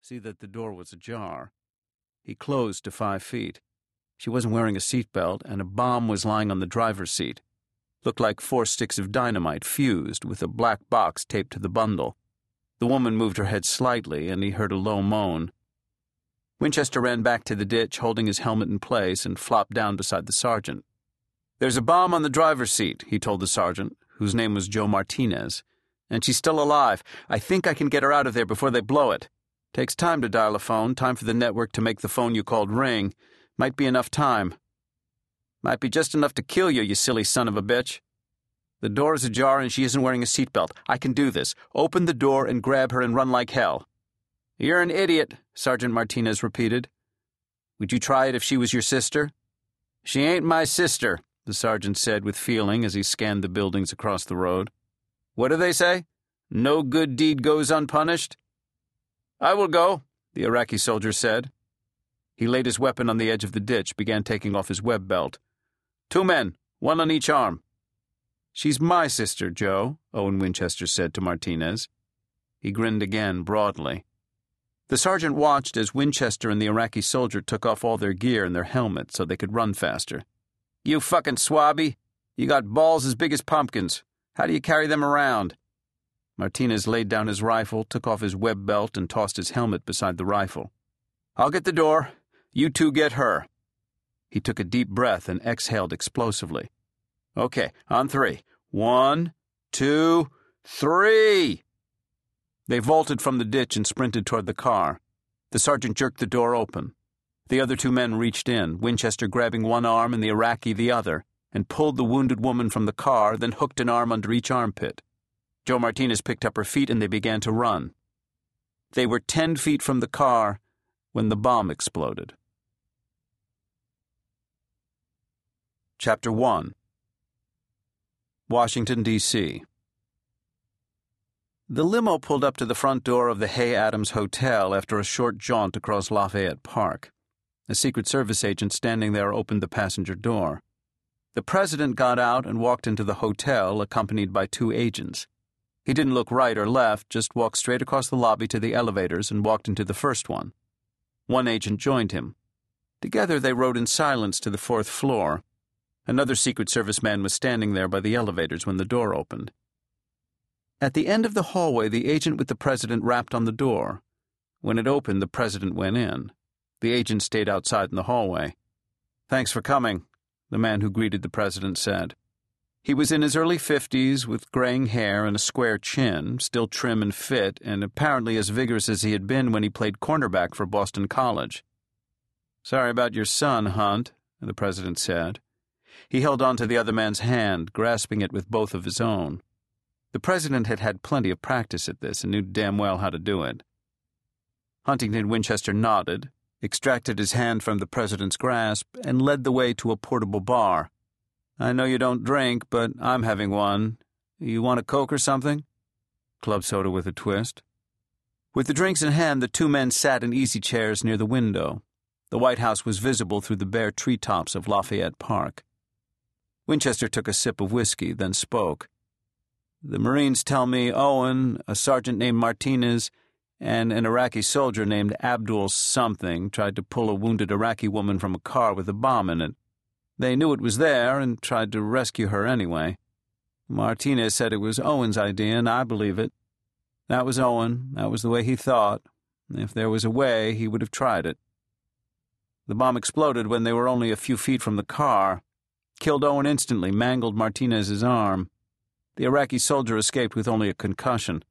see that the door was ajar. He closed to five feet. She wasn't wearing a seatbelt, and a bomb was lying on the driver's seat. Looked like four sticks of dynamite fused with a black box taped to the bundle. The woman moved her head slightly, and he heard a low moan. Winchester ran back to the ditch, holding his helmet in place, and flopped down beside the sergeant. There's a bomb on the driver's seat, he told the sergeant, whose name was Joe Martinez. And she's still alive. I think I can get her out of there before they blow it. Takes time to dial a phone, time for the network to make the phone you called ring. Might be enough time. Might be just enough to kill you, you silly son of a bitch. The door is ajar and she isn't wearing a seatbelt. I can do this. Open the door and grab her and run like hell. You're an idiot, Sergeant Martinez repeated. Would you try it if she was your sister? She ain't my sister, the sergeant said with feeling as he scanned the buildings across the road. What do they say? No good deed goes unpunished? I will go, the Iraqi soldier said. He laid his weapon on the edge of the ditch, began taking off his web belt. Two men, one on each arm. She's my sister, Joe, Owen Winchester said to Martinez. He grinned again, broadly. The sergeant watched as Winchester and the Iraqi soldier took off all their gear and their helmets so they could run faster. You fucking swabby! You got balls as big as pumpkins. How do you carry them around? Martinez laid down his rifle, took off his web belt, and tossed his helmet beside the rifle. I'll get the door. You two get her. He took a deep breath and exhaled explosively. Okay, on three. One, two, three! They vaulted from the ditch and sprinted toward the car. The sergeant jerked the door open. The other two men reached in, Winchester grabbing one arm and the Iraqi the other, and pulled the wounded woman from the car, then hooked an arm under each armpit. Joe Martinez picked up her feet and they began to run. They were ten feet from the car when the bomb exploded. Chapter 1 Washington, D.C. The limo pulled up to the front door of the Hay Adams Hotel after a short jaunt across Lafayette Park. A Secret Service agent standing there opened the passenger door. The president got out and walked into the hotel, accompanied by two agents. He didn't look right or left, just walked straight across the lobby to the elevators and walked into the first one. One agent joined him. Together they rode in silence to the fourth floor. Another Secret Service man was standing there by the elevators when the door opened. At the end of the hallway, the agent with the president rapped on the door. When it opened, the president went in. The agent stayed outside in the hallway. Thanks for coming, the man who greeted the president said. He was in his early fifties, with graying hair and a square chin, still trim and fit, and apparently as vigorous as he had been when he played cornerback for Boston College. Sorry about your son, Hunt, the president said. He held on to the other man's hand, grasping it with both of his own. The president had had plenty of practice at this and knew damn well how to do it. Huntington Winchester nodded, extracted his hand from the president's grasp, and led the way to a portable bar. I know you don't drink, but I'm having one. You want a Coke or something? Club soda with a twist. With the drinks in hand, the two men sat in easy chairs near the window. The White House was visible through the bare treetops of Lafayette Park. Winchester took a sip of whiskey, then spoke. The Marines tell me Owen, a sergeant named Martinez, and an Iraqi soldier named Abdul something tried to pull a wounded Iraqi woman from a car with a bomb in it. They knew it was there and tried to rescue her anyway. Martinez said it was Owen's idea, and I believe it. That was Owen. That was the way he thought. If there was a way, he would have tried it. The bomb exploded when they were only a few feet from the car. Killed Owen instantly, mangled Martinez's arm. The Iraqi soldier escaped with only a concussion.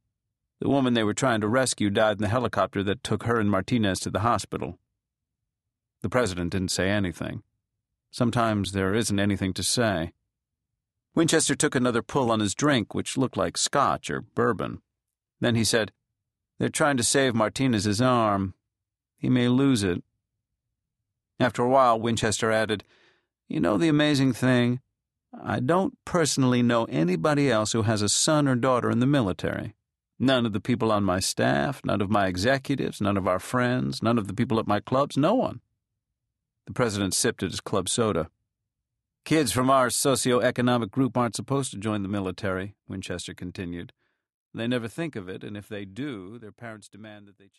The woman they were trying to rescue died in the helicopter that took her and Martinez to the hospital. The president didn't say anything. Sometimes there isn't anything to say. Winchester took another pull on his drink, which looked like scotch or bourbon. Then he said, They're trying to save Martinez's arm. He may lose it. After a while, Winchester added, You know the amazing thing? I don't personally know anybody else who has a son or daughter in the military. None of the people on my staff, none of my executives, none of our friends, none of the people at my clubs, no one. The president sipped at his club soda. Kids from our socio-economic group aren't supposed to join the military, Winchester continued. They never think of it, and if they do, their parents demand that they change.